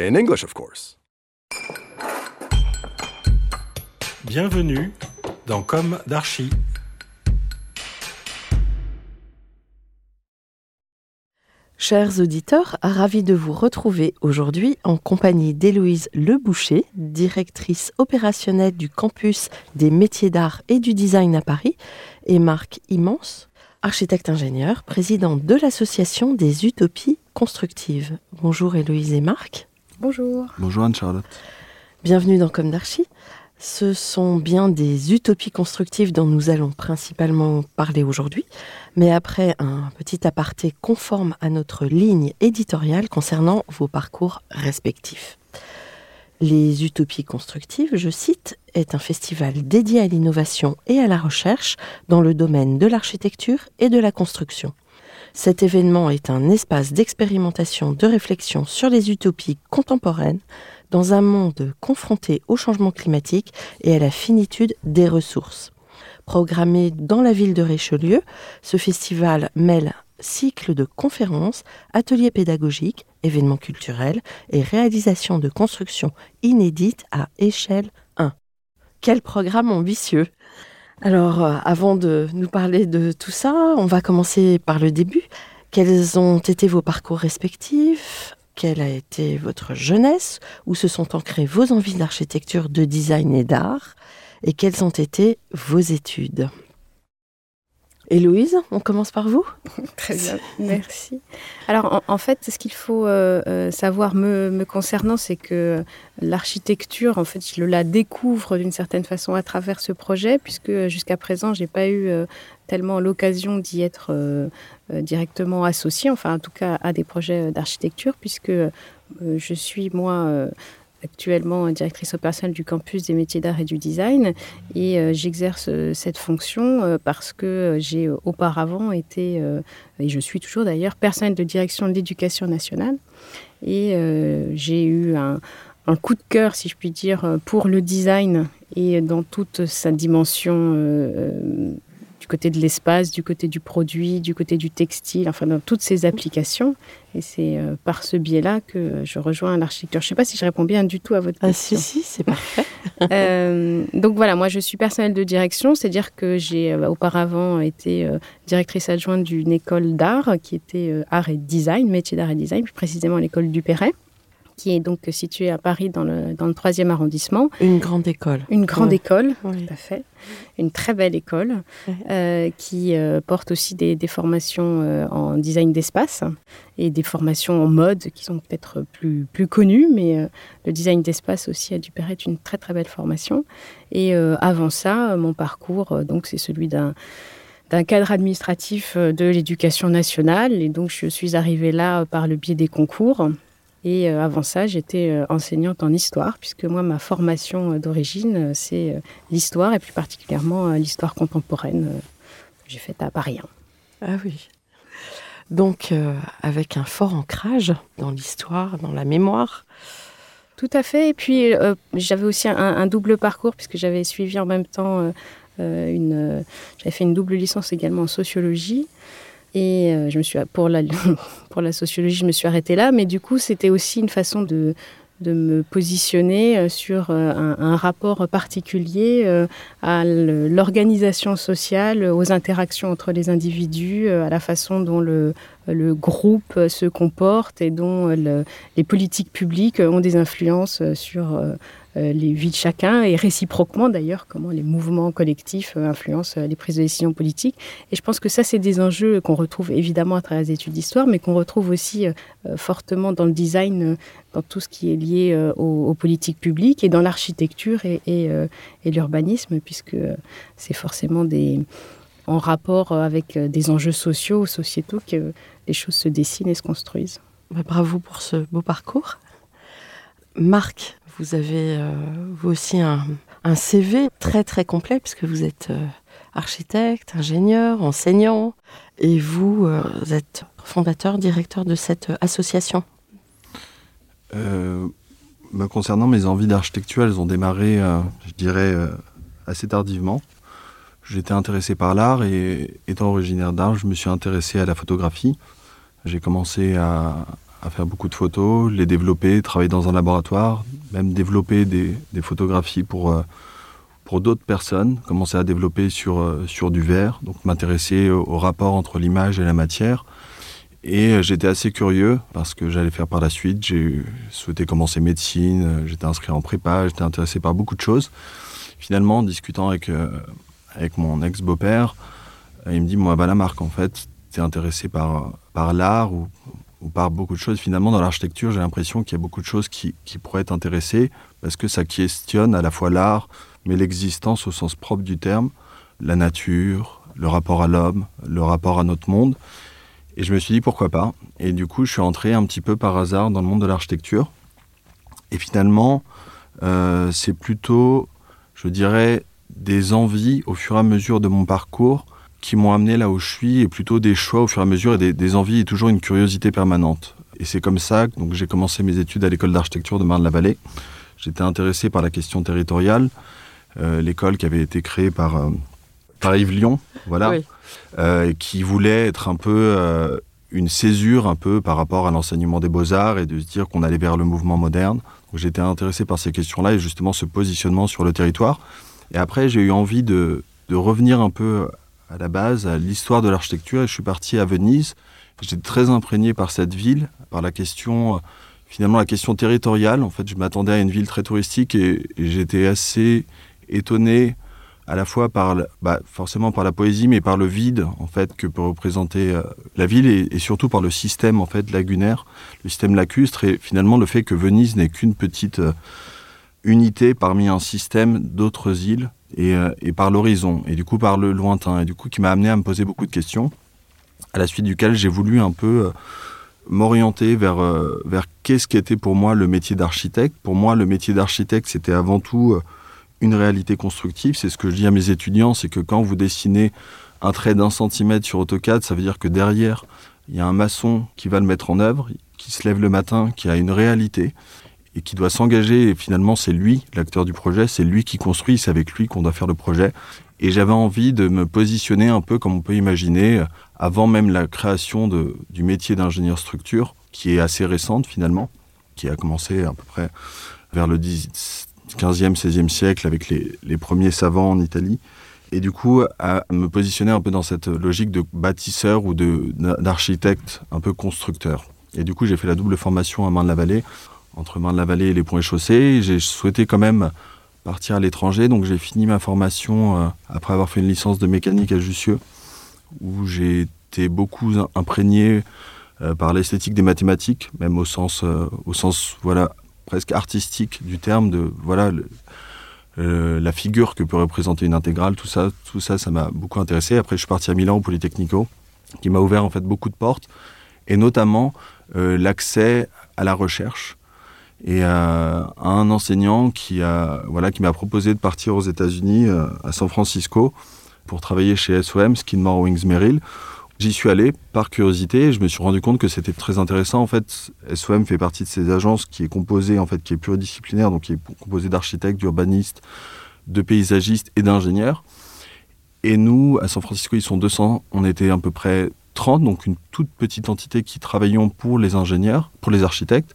In English, of course. Bienvenue dans Comme d'Archi. Chers auditeurs, ravi de vous retrouver aujourd'hui en compagnie d'Héloïse Leboucher, directrice opérationnelle du campus des métiers d'art et du design à Paris, et Marc Immense, architecte-ingénieur, président de l'association des utopies constructives. Bonjour Héloïse et Marc. Bonjour. Bonjour Anne-Charlotte. Bienvenue dans Comme d'Archi. Ce sont bien des utopies constructives dont nous allons principalement parler aujourd'hui, mais après un petit aparté conforme à notre ligne éditoriale concernant vos parcours respectifs. Les Utopies constructives, je cite, est un festival dédié à l'innovation et à la recherche dans le domaine de l'architecture et de la construction. Cet événement est un espace d'expérimentation, de réflexion sur les utopies contemporaines dans un monde confronté au changement climatique et à la finitude des ressources. Programmé dans la ville de Richelieu, ce festival mêle cycle de conférences, ateliers pédagogiques, événements culturels et réalisation de constructions inédites à échelle 1. Quel programme ambitieux Alors, euh, avant de nous parler de tout ça, on va commencer par le début. Quels ont été vos parcours respectifs? Quelle a été votre jeunesse? Où se sont ancrées vos envies d'architecture, de design et d'art? Et quelles ont été vos études? Héloïse, on commence par vous Très bien, merci. Alors, en, en fait, ce qu'il faut euh, euh, savoir me, me concernant, c'est que l'architecture, en fait, je la découvre d'une certaine façon à travers ce projet, puisque jusqu'à présent, j'ai pas eu euh, tellement l'occasion d'y être euh, directement associée, enfin, en tout cas, à des projets d'architecture, puisque je suis, moi, actuellement directrice opérationnelle du campus des métiers d'art et du design et euh, j'exerce euh, cette fonction euh, parce que j'ai auparavant été et je suis toujours d'ailleurs personnelle de direction de l'éducation nationale. Et j'ai eu un, coup de cœur si je puis dire pour le design et dans toute sa dimension côté de l'espace, du côté du produit, du côté du textile, enfin dans toutes ces applications. Et c'est euh, par ce biais-là que je rejoins l'architecture. Je ne sais pas si je réponds bien du tout à votre Ah question. si, si, c'est parfait. Euh, donc voilà, moi je suis personnelle de direction, c'est-à-dire que j'ai euh, auparavant été directrice adjointe d'une école d'art qui était art et design, métier d'art et design, plus précisément l'école du Perret, qui est donc située à Paris dans le, dans le 3e arrondissement. Une grande école. Une grande Ouais. école, Oui. tout à fait. Une très belle école Ouais. euh, qui euh, porte aussi des, des formations euh, en design d'espace et des formations en mode qui sont peut-être plus, plus connues, mais le design d'espace aussi à Dupéret est une très très belle formation. Et avant ça, mon parcours, donc c'est celui d'un d'un cadre administratif de l'éducation nationale et donc je suis arrivée là par le biais des concours et euh, avant ça j'étais euh, enseignante en histoire puisque moi ma formation euh, d'origine c'est l'histoire et plus particulièrement l'histoire contemporaine que j'ai faite à Paris 1. Ah oui. Donc, euh, avec un fort ancrage dans l'histoire, dans la mémoire. Tout à fait. Et puis, euh, j'avais aussi un, un double parcours, puisque j'avais suivi en même temps euh, une. j'avais fait une double licence également en sociologie. Et euh, je me suis, pour, la, pour la sociologie, je me suis arrêtée là. Mais du coup, c'était aussi une façon de, de me positionner euh, sur euh, un, rapport particulier à l'organisation sociale, aux interactions entre les individus, à la façon dont le, le groupe se comporte et dont les politiques publiques ont des influences sur euh, les vies de chacun et réciproquement d'ailleurs comment les mouvements collectifs euh, influencent euh, les prises de décision politiques. Et je pense que ça, c'est des enjeux qu'on retrouve évidemment à travers les études d'histoire, mais qu'on retrouve aussi fortement dans le design, dans tout ce qui est lié aux, politiques publiques et dans l'architecture et, l'urbanisme, puisque c'est forcément des, en rapport avec des enjeux sociaux, sociétaux, les choses se dessinent et se construisent. Bah, bravo pour ce beau parcours. Marc, vous avez euh, vous aussi un, CV très très complet puisque vous êtes euh, architecte, ingénieur, enseignant et vous, euh, êtes fondateur, directeur de cette association. Bah, concernant mes envies d'architecture, elles ont démarré, je dirais, assez tardivement. J'étais intéressé par l'art et étant originaire d'art, je me suis intéressé à la photographie. J'ai commencé à, faire beaucoup de photos, les développer, travailler dans un laboratoire, même développer des, photographies pour, euh, pour d'autres personnes, commencer à développer sur, euh, sur du verre, donc m'intéresser au, rapport entre l'image et la matière. Et euh, j'étais assez curieux parce que j'allais faire par la suite. J'ai souhaité commencer médecine, j'étais inscrit en prépa, j'étais intéressé par beaucoup de choses. Finalement, en discutant avec, avec mon ex-beau-père, il me dit Moi, bah, la marque, en fait, es intéressé par, par l'art ou ou par beaucoup de choses. Finalement, dans l'architecture, j'ai l'impression qu'il y a beaucoup de choses qui, pourraient t'intéresser parce que ça questionne à la fois l'art, mais l'existence au sens propre du terme, la nature, le rapport à l'homme, le rapport à notre monde. Et je me suis dit pourquoi pas? Et du coup, je suis entré un petit peu par hasard dans le monde de l'architecture. Et finalement, euh, c'est plutôt, je dirais, des envies au fur et à mesure de mon parcours qui m'ont amené là où je suis et plutôt des choix au fur et à mesure et des, envies et toujours une curiosité permanente. Et c'est comme ça que j'ai commencé mes études à l'école d'architecture de Marne-la-Vallée. J'étais intéressé par la question territoriale, euh, l'école qui avait été créée par, euh, par Yves Lyon, voilà, euh, qui voulait être un peu une césure un peu par rapport à l'enseignement des beaux-arts et de se dire qu'on allait vers le mouvement moderne. J'étais intéressé par ces questions-là et justement ce positionnement sur le territoire. Et après, j'ai eu envie de, de revenir un peu à la base, à l'histoire de l'architecture. Et je suis parti à Venise. J'étais très imprégné par cette ville, par la question, euh, finalement, la question territoriale. En fait, je m'attendais à une ville très touristique et, j'étais assez étonné à la fois par, bah, forcément par la poésie, mais par le vide en fait que peut représenter euh, la ville et, surtout par le système en fait lagunaire, le système lacustre et finalement le fait que Venise n'est qu'une petite euh, unité parmi un système d'autres îles euh, et, par l'horizon, et du coup par le lointain, et du coup qui m'a amené à me poser beaucoup de questions, à la suite duquel j'ai voulu un peu euh, m'orienter vers, euh, vers qu'est-ce qu'était pour moi le métier d'architecte. Pour moi, le métier d'architecte, c'était avant tout une réalité constructive. C'est ce que je dis à mes étudiants, c'est que quand vous dessinez un trait d'un centimètre sur AutoCAD, ça veut dire que derrière, il y a un maçon qui va le mettre en œuvre, qui se lève le matin, qui a une réalité et qui doit s'engager. Et finalement, c'est lui, l'acteur du projet, c'est lui qui construit, c'est avec lui qu'on doit faire le projet. Et j'avais envie de me positionner un peu comme on peut imaginer, avant même la création de, du métier d'ingénieur structure, qui est assez récente finalement, qui a commencé à peu près vers le 15e, 16e siècle avec les, les premiers savants en Italie. Et du coup, à me positionner un peu dans cette logique de bâtisseur ou d'architecte un peu constructeur. Et du coup, j'ai fait la double formation à Main-de-la-Vallée entre Marne-la-Vallée et les Ponts et Chaussées. J'ai souhaité quand même partir à l'étranger, donc j'ai fini ma formation euh, après avoir fait une licence de mécanique à Jussieu, où j'ai été beaucoup imprégné euh, par l'esthétique des mathématiques, même au sens, euh, au sens voilà, presque artistique du terme, de voilà, la figure que peut représenter une intégrale, tout ça, tout ça, ça m'a beaucoup intéressé. Après, je suis parti à Milan au Polytechnico, qui m'a ouvert en fait beaucoup de portes, et notamment l'accès à la recherche et euh, un enseignant qui a voilà qui m'a proposé de partir aux États-Unis euh, à San Francisco pour travailler chez SOM Skidmore Wings Merrill. J'y suis allé par curiosité et je me suis rendu compte que c'était très intéressant. En fait, SOM fait partie de ces agences qui est composée en fait qui est pluridisciplinaire, donc qui est composée d'architectes, d'urbanistes, de paysagistes et d'ingénieurs. Et nous, à San Francisco, ils sont 200, on était à peu près 30, donc une toute petite entité qui travaillions pour les ingénieurs, pour les architectes.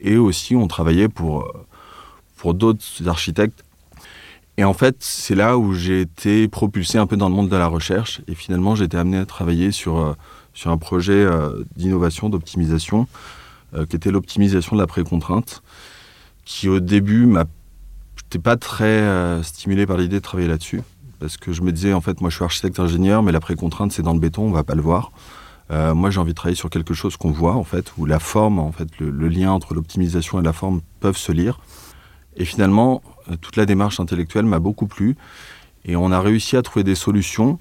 Et aussi, on travaillait pour, euh, pour d'autres architectes. Et en fait, c'est là où j'ai été propulsé un peu dans le monde de la recherche. Et finalement, j'ai été amené à travailler sur, euh, sur un projet d'innovation, d'optimisation, qui était l'optimisation de la précontrainte, qui au début m'a n'étais pas très stimulé par l'idée de travailler là-dessus parce que je me disais en fait moi je suis architecte ingénieur mais la précontrainte c'est dans le béton on va pas le voir euh, moi, j'ai envie de travailler sur quelque chose qu'on voit, en fait, où la forme, en fait, le, lien entre l'optimisation et la forme peuvent se lire. Et finalement, euh, toute la démarche intellectuelle m'a beaucoup plu. Et on a réussi à trouver des solutions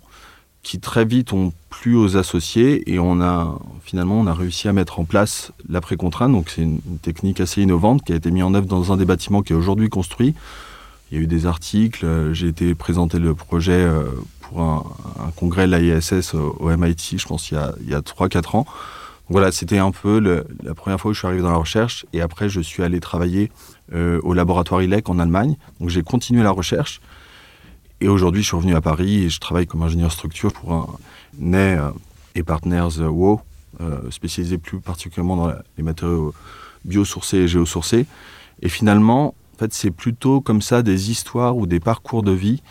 qui très vite ont plu aux associés. Et on a, finalement, on a réussi à mettre en place la précontrainte. Donc, c'est une, technique assez innovante qui a été mise en œuvre dans un des bâtiments qui est aujourd'hui construit. Il y a eu des articles, euh, j'ai été présenter le projet pour un, congrès de l'ISS au, MIT, je pense, il y a, 3-4 ans. voilà, c'était un peu la première fois où je suis arrivé dans la recherche. Et après, je suis allé travailler euh, au laboratoire ILEC en Allemagne. Donc j'ai continué la recherche. Et aujourd'hui, je suis revenu à Paris et je travaille comme ingénieur structure pour un NET euh, et Partners euh, WO, spécialisé plus particulièrement dans les matériaux biosourcés et géosourcés. Et finalement, en fait, c'est plutôt comme ça des histoires ou des parcours de vie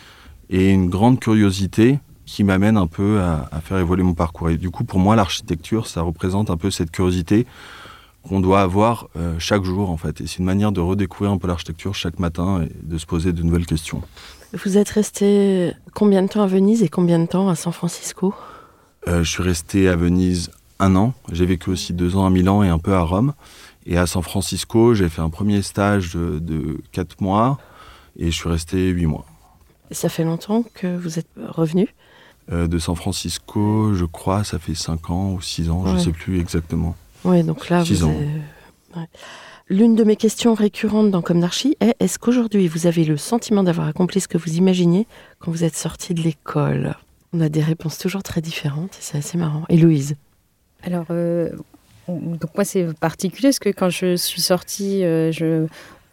et une grande curiosité qui m'amène un peu à, faire évoluer mon parcours. Et du coup, pour moi, l'architecture, ça représente un peu cette curiosité qu'on doit avoir euh, chaque jour, en fait. Et c'est une manière de redécouvrir un peu l'architecture chaque matin et de se poser de nouvelles questions. Vous êtes resté combien de temps à Venise et combien de temps à San Francisco? Euh, Je suis resté à Venise un an. J'ai vécu aussi deux ans à Milan et un peu à Rome. Et à San Francisco, j'ai fait un premier stage de, de quatre mois et je suis resté huit mois. Ça fait longtemps que vous êtes revenu euh, De San Francisco, je crois, ça fait 5 ans ou 6 ans, je ne sais plus exactement. Oui, donc là, vous ans. L'une de mes questions récurrentes dans Comme d'Archie est est-ce qu'aujourd'hui vous avez le sentiment d'avoir accompli ce que vous imaginiez quand vous êtes sorti de l'école? On a des réponses toujours très différentes et c'est assez marrant. Et Louise? Alors, euh, donc moi c'est particulier parce que quand je suis sortie, euh, je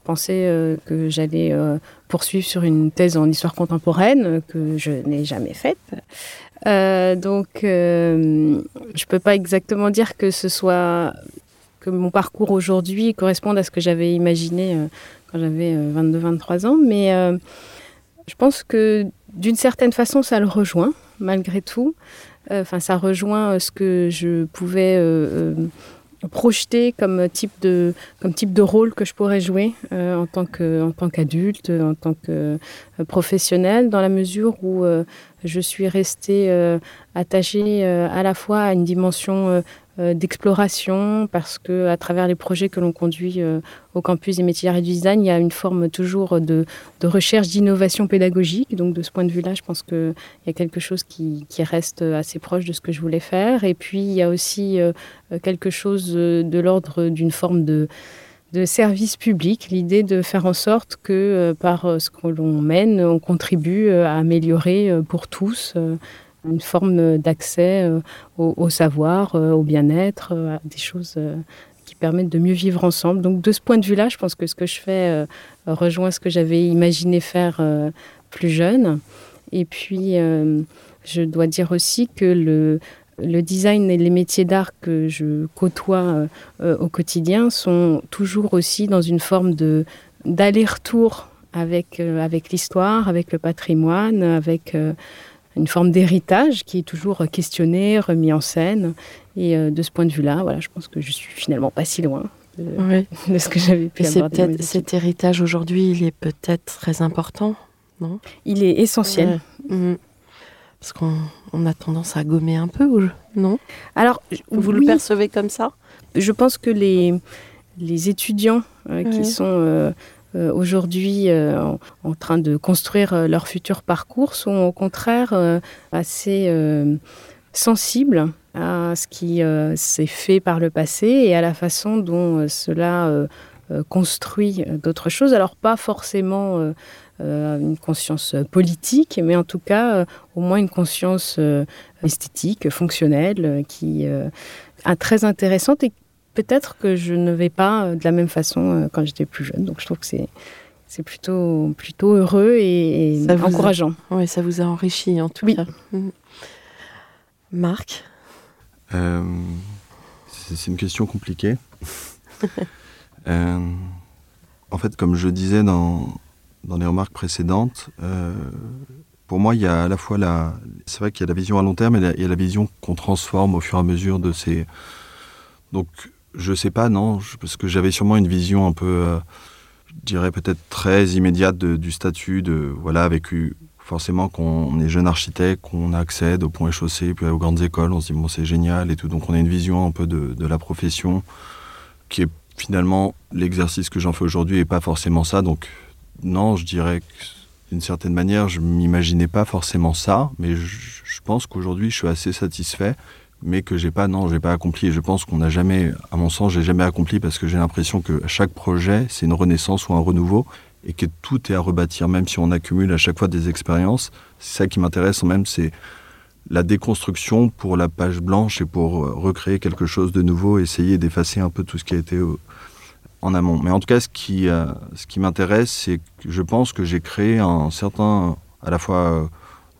pensais euh, que j'allais euh, poursuivre sur une thèse en histoire contemporaine que je n'ai jamais faite. Euh, donc, je ne peux pas exactement dire que ce soit que mon parcours aujourd'hui corresponde à ce que j'avais imaginé quand j'avais 22-23 ans, mais je pense que d'une certaine façon, ça le rejoint malgré tout. Enfin, ça rejoint ce que je pouvais projeté comme type de comme type de rôle que je pourrais jouer euh, en tant que en tant qu'adulte en tant que euh, professionnel dans la mesure où euh, je suis restée attachée à la fois à une dimension euh, d'exploration parce que à travers les projets que l'on conduit euh, au campus des métiers et du design, il y a une forme toujours de, recherche d'innovation pédagogique. Donc de ce point de vue-là, je pense qu'il y a quelque chose qui, reste assez proche de ce que je voulais faire. Et puis il y a aussi euh, quelque chose de l'ordre d'une forme de service public, l'idée de faire en sorte que par ce que l'on mène, on contribue à améliorer pour tous une forme d'accès euh, au, savoir, euh, au bien-être, euh, des choses qui permettent de mieux vivre ensemble. Donc de ce point de vue-là, je pense que ce que je fais rejoint ce que j'avais imaginé faire plus jeune. Et puis, je dois dire aussi que le, le design et les métiers d'art que je côtoie au quotidien sont toujours aussi dans une forme de d'aller-retour avec, avec l'histoire, avec le patrimoine, avec une forme d'héritage qui est toujours questionné, remis en scène. Et euh, de ce point de vue-là, voilà, je pense que je suis finalement pas si loin de, ce que j'avais pu avoir. Cet héritage aujourd'hui, il est peut-être très important, non? Il est essentiel. Mhm. Parce qu'on a tendance à gommer un peu, non? Alors, vous le percevez comme ça? Je pense que les, les étudiants euh, qui sont euh, euh, aujourd'hui euh, en, train de construire euh, leur futur parcours sont au contraire assez sensibles à ce qui s'est fait par le passé et à la façon dont cela construit d'autres choses. Alors pas forcément une conscience politique, mais en tout cas au moins une conscience esthétique, fonctionnelle, qui est très intéressante et peut-être que je ne vais pas euh, de la même façon euh, quand j'étais plus jeune. Donc je trouve que c'est c'est plutôt plutôt heureux et, encourageant. Oui, ça vous a enrichi en tout cas. Mm. Marc euh, C'est une question compliquée. en fait, comme je disais dans, dans les remarques précédentes, pour moi, il y a à la fois la. C'est vrai qu'il y a la vision à long terme et il y a la vision qu'on transforme au fur et à mesure de ces. Donc, je sais pas, non, parce que j'avais sûrement une vision un peu, euh, je dirais peut-être très immédiate du statut, de voilà, avec forcément qu'on est jeune architecte, qu'on accède au pont et chaussée, puis aux grandes écoles, on se dit bon c'est génial et tout, donc on a une vision un peu de, la profession qui est finalement l'exercice que j'en fais aujourd'hui et pas forcément ça, donc non, je dirais que d'une certaine manière, je m'imaginais pas forcément ça, mais je pense qu'aujourd'hui je suis assez satisfait mais que j'ai pas, non, j'ai pas accompli. Et je pense qu'on n'a jamais, à mon sens, j'ai jamais accompli parce que j'ai l'impression que chaque projet, c'est une renaissance ou un renouveau et que tout est à rebâtir, même si on accumule à chaque fois des expériences. C'est ça qui m'intéresse, même, c'est la déconstruction pour la page blanche et pour euh, recréer quelque chose de nouveau, essayer d'effacer un peu tout ce qui a été euh, en amont. Mais en tout cas, ce qui, euh, ce qui m'intéresse, c'est que je pense que j'ai créé un certain, à la fois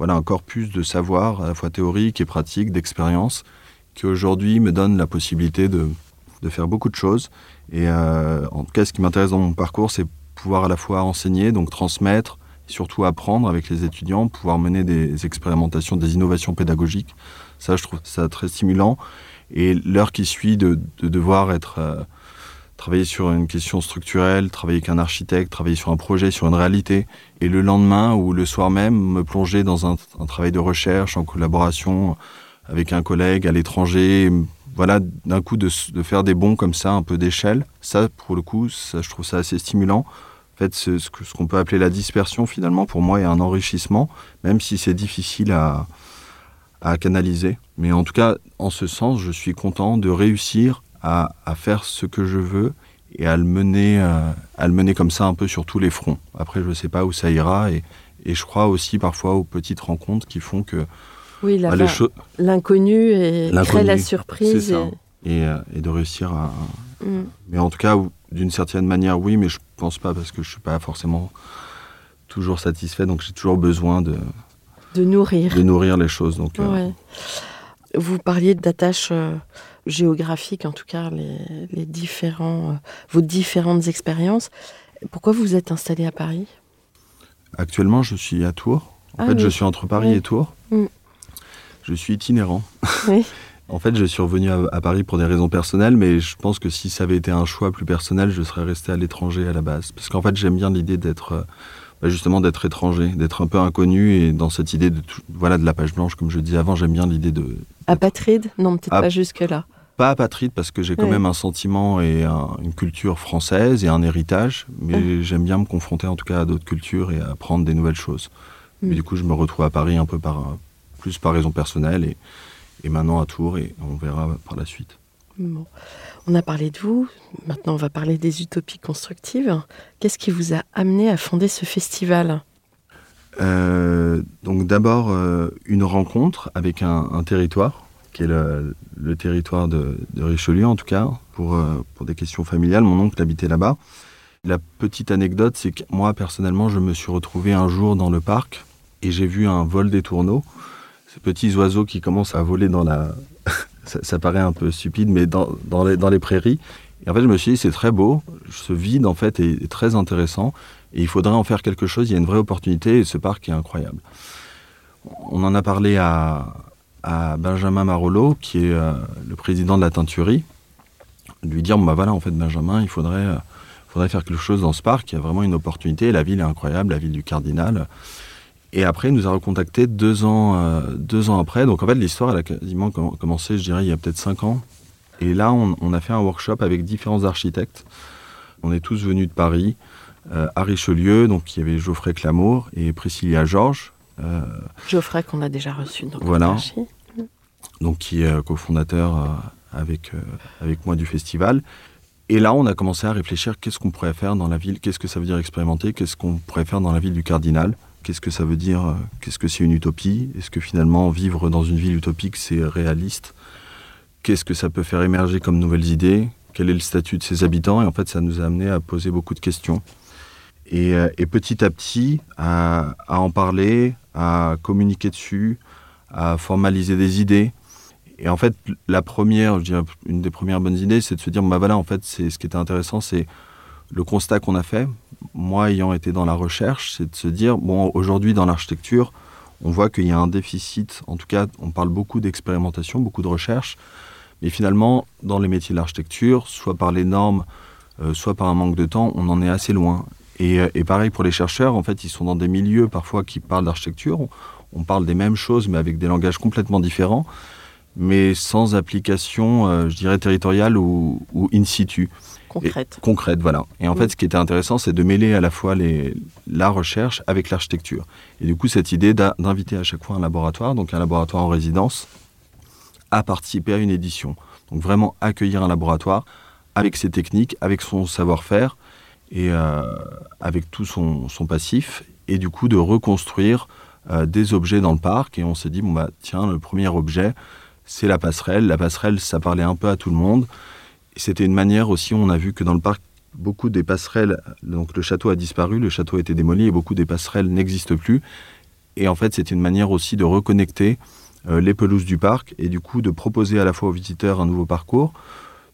voilà, un corpus de savoir, à la fois théorique et pratique, d'expérience, qui aujourd'hui me donne la possibilité de, de, faire beaucoup de choses. Et euh, en tout cas, ce qui m'intéresse dans mon parcours, c'est pouvoir à la fois enseigner, donc transmettre, surtout apprendre avec les étudiants, pouvoir mener des expérimentations, des innovations pédagogiques. Ça, je trouve ça très stimulant. Et l'heure qui suit de, de devoir être euh, travailler sur une question structurelle, travailler avec un architecte, travailler sur un projet, sur une réalité, et le lendemain ou le soir même me plonger dans un, travail de recherche en collaboration avec un collègue à l'étranger, voilà, d'un coup de, faire des bons comme ça, un peu d'échelle, ça pour le coup, je trouve ça assez stimulant. En fait, ce, qu'on peut appeler la dispersion, finalement, pour moi, est un enrichissement, même si c'est difficile à canaliser. Mais en tout cas, en ce sens, je suis content de réussir à, faire ce que je veux et à le mener, euh, à le mener comme ça un peu sur tous les fronts. Après, je ne sais pas où ça ira et, et, je crois aussi parfois aux petites rencontres qui font que oui, bah, l'inconnu et crée la surprise et... Euh, et, de réussir à. Mm. Mais en tout cas, d'une certaine manière, oui, mais je pense pas parce que je suis pas forcément toujours satisfait, donc j'ai toujours besoin de de nourrir de nourrir les choses. Donc. Euh, Vous parliez d'attache géographique, en tout cas, les, différents, euh, vos différentes expériences. Pourquoi vous êtes installé à Paris? Actuellement, je suis à Tours. En ah fait, je suis entre Paris et Tours. Mm. Je suis itinérant. en fait, je suis revenu à, Paris pour des raisons personnelles, mais je pense que si ça avait été un choix plus personnel, je serais resté à l'étranger à la base. Parce qu'en fait, j'aime bien l'idée d'être euh, justement d'être étranger, d'être un peu inconnu et dans cette idée de voilà de la page blanche, comme je disais avant, j'aime bien l'idée de apatride. Non, peut-être pas jusque là pas apatride parce que j'ai quand même un sentiment et une culture française et un héritage, mais j'aime bien me confronter en tout cas à d'autres cultures et apprendre des nouvelles choses. Mais mm. du coup, je me retrouve à Paris un peu par plus par raison personnelle et, et maintenant à Tours et on verra par la suite. On a parlé de vous, maintenant on va parler des utopies constructives. Qu'est-ce qui vous a amené à fonder ce festival? Euh, Donc d'abord euh, une rencontre avec un territoire qui est le, territoire de, Richelieu en tout cas, pour, euh, pour des questions familiales. Mon oncle habitait là-bas. La petite anecdote, c'est que moi, personnellement, je me suis retrouvé un jour dans le parc et j'ai vu un vol des tourneaux. Ces petits oiseaux qui commencent à voler dans la... ça, paraît un peu stupide, mais dans, les, prairies. Et en fait, je me suis dit, c'est très beau. Ce vide, en fait, est, très intéressant. Et il faudrait en faire quelque chose. Il y a une vraie opportunité et ce parc est incroyable. On en a parlé à, Benjamin Marolo, qui est euh, le président de la teinturerie, lui dire bah voilà en fait Benjamin, il euh, faudrait faire quelque chose dans ce parc, il y a vraiment une opportunité, la ville est incroyable, la ville du Cardinal. Et après, il nous a recontacté deux ans, euh, deux ans après. Donc en fait, l'histoire, elle a quasiment commencé, je dirais, il y a peut-être cinq ans. Et là, on, a fait un workshop avec différents architectes. On est tous venus de Paris, à Richelieu, donc il y avait Geoffrey Clamour et Priscilla Georges, euh, Geoffrey qu'on a déjà reçu dans voilà. Donc qui est euh, cofondateur euh, avec, avec moi du festival. Et là, on a commencé à réfléchir qu'est-ce qu'on pourrait faire dans la ville, qu'est-ce que ça veut dire expérimenter, qu'est-ce qu'on pourrait faire dans la ville du Cardinal, qu'est-ce que ça veut dire, qu'est-ce que c'est une utopie, est-ce que finalement vivre dans une ville utopique c'est réaliste, qu'est-ce que ça peut faire émerger comme nouvelles idées, quel est le statut de ses habitants, et en fait ça nous a amené à poser beaucoup de questions. Et, et petit à petit, à, en parler, à communiquer dessus, à formaliser des idées. Et en fait, la première, je dirais, une des premières bonnes idées, c'est de se dire, bah voilà, en fait, ce qui était intéressant, c'est le constat qu'on a fait. Moi, ayant été dans la recherche, c'est de se dire, bon, aujourd'hui, dans l'architecture, on voit qu'il y a un déficit. En tout cas, on parle beaucoup d'expérimentation, beaucoup de recherche. Mais finalement, dans les métiers de l'architecture, soit par les normes, euh, soit par un manque de temps, on en est assez loin. Euh, et, pareil pour les chercheurs, en fait, ils sont dans des milieux parfois qui parlent d'architecture. On, parle des mêmes choses, mais avec des langages complètement différents, mais sans application, euh, je dirais, territoriale ou, in situ. Concrète. concrète, voilà. Et en fait, ce qui était intéressant, c'est de mêler à la fois les, la recherche avec l'architecture. Et du coup, cette idée d'inviter à chaque fois un laboratoire, donc un laboratoire en résidence, à participer à une édition. Donc vraiment accueillir un laboratoire avec ses techniques, avec son savoir-faire et euh, avec tout son, passif, et du coup de reconstruire euh, des objets dans le parc. Et on s'est dit, bon bah tiens, le premier objet, c'est la passerelle. La passerelle, ça parlait un peu à tout le monde. C'était une manière aussi, on a vu que dans le parc, beaucoup des passerelles, donc le château a disparu, le château a été démoli et beaucoup des passerelles n'existent plus. Et en fait, c'était une manière aussi de reconnecter euh, les pelouses du parc et du coup de proposer à la fois aux visiteurs un nouveau parcours,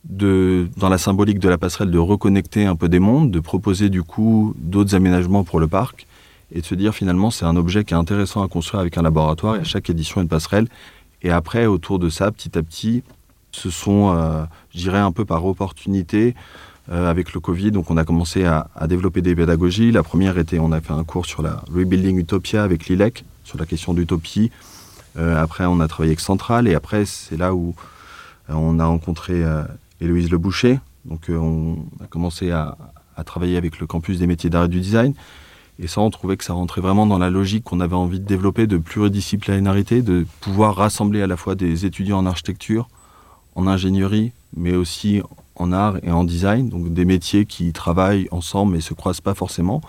dans la symbolique de la passerelle, de reconnecter un peu des mondes, de proposer du coup d'autres aménagements pour le parc et de se dire finalement c'est un objet qui est intéressant à construire avec un laboratoire et à chaque édition une passerelle. Et après, autour de ça, petit à petit, ce sont, euh, je dirais, un peu par opportunité, euh, avec le Covid, donc on a commencé à, développer des pédagogies. La première était, on a fait un cours sur la Rebuilding Utopia avec l'ILEC, sur la question d'utopie. Euh, après, on a travaillé avec Central, et après, c'est là où on a rencontré Héloïse Le Boucher. Donc on a commencé à, à, travailler avec le campus des métiers d'art et du design. Et ça, on trouvait que ça rentrait vraiment dans la logique qu'on avait envie de développer de pluridisciplinarité, de pouvoir rassembler à la fois des étudiants en architecture, en ingénierie, mais aussi en art et en design, donc des métiers qui travaillent ensemble mais se croisent pas forcément.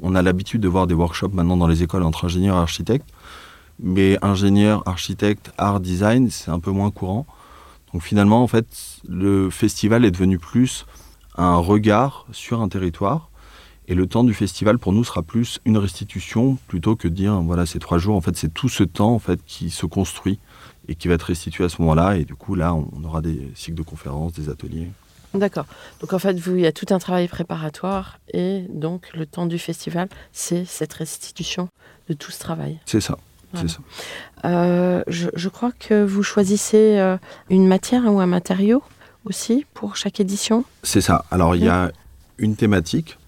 On a l'habitude de voir des workshops maintenant dans les écoles entre ingénieurs et architectes, mais ingénieur, architecte, art, design, c'est un peu moins courant. Donc finalement, en fait, le festival est devenu plus un regard sur un territoire. Et le temps du festival, pour nous, sera plus une restitution plutôt que de dire, voilà, ces trois jours. En fait, c'est tout ce temps en fait, qui se construit et qui va être restitué à ce moment-là. Et du coup, là, on aura des cycles de conférences, des ateliers. D'accord. Donc en fait, vous, il y a tout un travail préparatoire et donc le temps du festival, c'est cette restitution de tout ce travail. C'est ça. C'est ça. Euh, je, crois que vous choisissez euh, une matière ou un matériau aussi pour chaque édition? C'est ça. Alors il y a une thématique.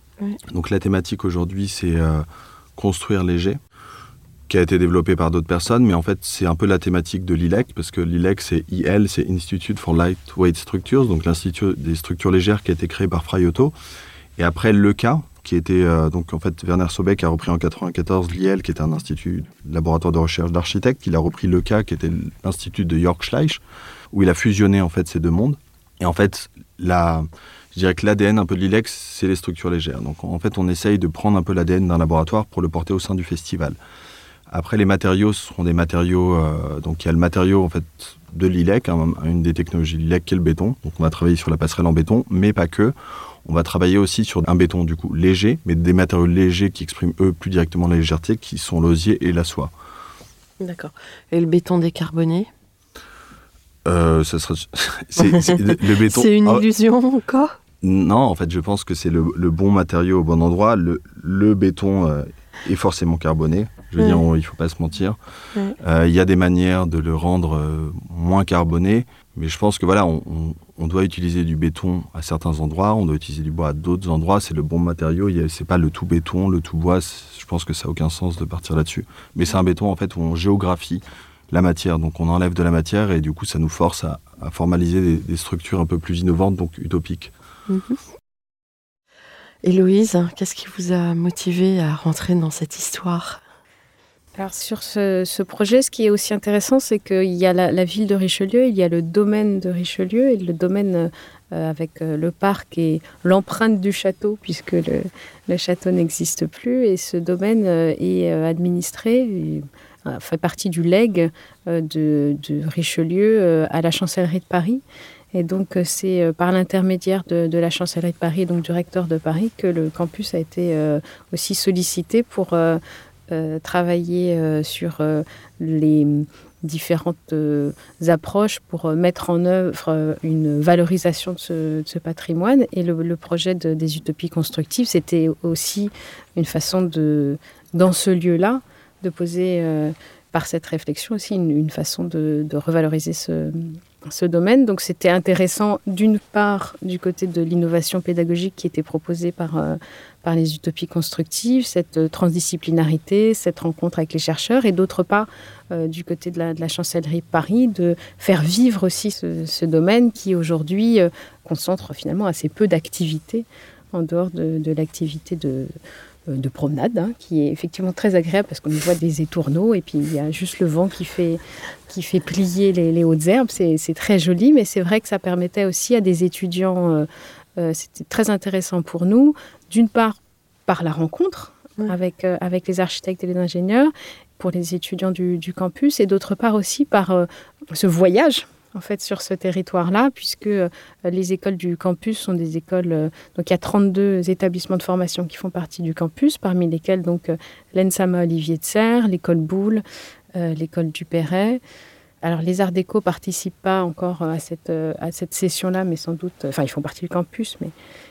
Donc la thématique aujourd'hui, c'est euh, construire léger qui a été développé par d'autres personnes, mais en fait, c'est un peu la thématique de l'ILEC, parce que l'ILEC, c'est IL, c'est Institute for Lightweight Structures, donc l'Institut des structures légères qui a été créé par Frayoto. Et après, l'ECA, qui était, euh, donc en fait, Werner Sobeck a repris en 94 l'IL, qui était un institut, laboratoire de recherche d'architectes. Il a repris l'ECA, qui était l'Institut de York Schleich, où il a fusionné, en fait, ces deux mondes. Et en fait, la, je dirais que l'ADN un peu de l'ILEX, c'est les structures légères. Donc en fait, on essaye de prendre un peu l'ADN d'un laboratoire pour le porter au sein du festival. Après, les matériaux seront des matériaux. Euh, donc, il y a le matériau en fait de l'ILEC, hein, une des technologies de l'ILEC qui est le béton. Donc, on va travailler sur la passerelle en béton, mais pas que. On va travailler aussi sur un béton du coup léger, mais des matériaux légers qui expriment eux plus directement la légèreté, qui sont l'osier et la soie. D'accord. Et le béton décarboné? Euh, ça sera... le béton. C'est une ah, illusion encore? Non, en fait, je pense que c'est le, bon matériau au bon endroit. Le, le béton euh, est forcément carboné. Je veux dire, il ne faut pas se mentir. Euh, il y a des manières de le rendre euh, moins carboné, mais je pense que voilà, on, doit utiliser du béton à certains endroits, on doit utiliser du bois à d'autres endroits. C'est le bon matériau. C'est pas le tout béton, le tout bois. Je pense que ça n'a aucun sens de partir là-dessus. Mais c'est un béton en fait où on géographie la matière. Donc on enlève de la matière et du coup ça nous force à, formaliser des, structures un peu plus innovantes, donc utopiques. Mhm. Héloïse, qu'est-ce qui vous a motivé à rentrer dans cette histoire? Alors sur ce, projet, ce qui est aussi intéressant, c'est qu'il y a la, ville de Richelieu, il y a le domaine de Richelieu et le domaine euh, avec euh, le parc et l'empreinte du château, puisque le, château n'existe plus. Et ce domaine euh, est administré, fait partie du legs de, Richelieu à la chancellerie de Paris. Et donc, c'est par l'intermédiaire de, la chancellerie de Paris, donc du recteur de Paris, que le campus a été aussi sollicité pour euh, travailler euh, sur euh, les différentes approches pour mettre en œuvre une valorisation de ce, patrimoine. Et le, projet des utopies constructives, c'était aussi une façon de, dans ce lieu-là, de poser par cette réflexion aussi une, façon de, revaloriser ce, ce domaine. Donc c'était intéressant d'une part du côté de l'innovation pédagogique qui était proposée par, euh, par les utopies constructives, cette euh, transdisciplinarité, cette rencontre avec les chercheurs, et d'autre part euh, du côté de la, de chancellerie Paris, de faire vivre aussi ce, domaine qui aujourd'hui concentre finalement assez peu d'activités en dehors de, l'activité de, de promenade, hein, qui est effectivement très agréable parce qu'on y voit des étourneaux et puis il y a juste le vent qui fait, qui fait plier les, hautes herbes. C'est très joli, mais c'est vrai que ça permettait aussi à des étudiants, euh, euh, c'était très intéressant pour nous, d'une part par la rencontre avec, avec les architectes et les ingénieurs, pour les étudiants du, du campus, et d'autre part aussi par ce voyage en fait sur ce territoire-là, puisque euh, les écoles du campus sont des écoles. Euh, donc il y a 32 établissements de formation qui font partie du campus, parmi lesquels donc euh, l'ENSAMA Olivier de Serre, l'école Boulle, l'école du Perret. Alors les Arts Déco participent pas encore à cette, à cette session-là, mais sans doute, enfin ils font partie du campus, mais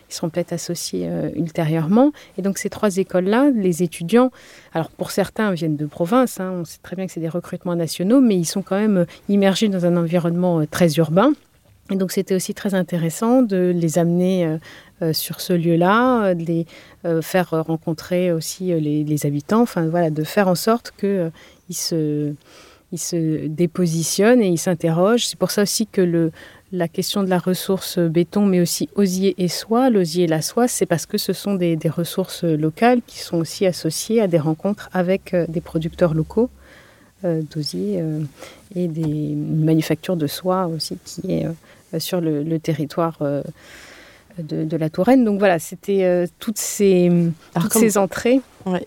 ils seront peut-être associés euh, ultérieurement. Et donc ces trois écoles-là, les étudiants, alors pour certains viennent de province, hein, on sait très bien que c'est des recrutements nationaux, mais ils sont quand même euh, immergés dans un environnement euh, très urbain. Et donc c'était aussi très intéressant de les amener sur ce lieu-là, de les faire rencontrer aussi les, habitants, enfin voilà, de faire en sorte qu'ils ils se dépositionnent et ils s'interrogent. C'est pour ça aussi que le, la question de la ressource béton, mais aussi osier et soie. L'osier et la soie, c'est parce que ce sont des, ressources locales qui sont aussi associées à des rencontres avec euh, des producteurs locaux euh, d'osier euh, et des manufactures de soie aussi qui est sur le, territoire. De, la Touraine. Donc voilà, c'était toutes, ces, ces entrées.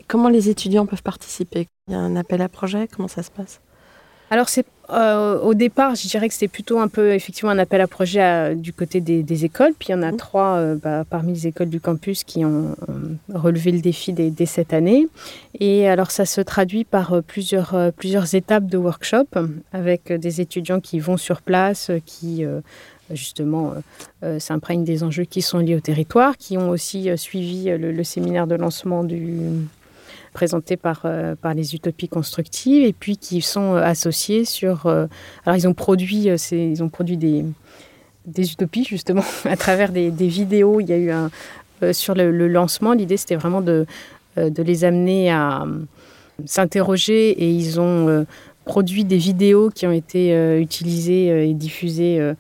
Comment les étudiants peuvent participer? Il y a un appel à projet? Comment ça se passe? Alors c'est euh, au départ, je dirais que c'était plutôt un peu effectivement un appel à projet du côté des, écoles. Puis il y en a mmh. trois euh, bah, parmi les écoles du campus qui ont, relevé le défi dès, cette année. Et alors ça se traduit par euh, plusieurs, plusieurs étapes de workshop avec des étudiants qui vont sur place, qui justement s'imprègnent des enjeux qui sont liés au territoire, qui ont aussi suivi le séminaire de lancement du présentés par, euh, par les utopies constructives et puis qui sont euh, associés sur... Euh, alors ils ont produit, ils ont produit des, des utopies justement à travers des, vidéos. Il y a eu un... sur le, lancement, l'idée c'était vraiment de, de les amener à s'interroger et ils ont produit des vidéos qui ont été utilisées et diffusées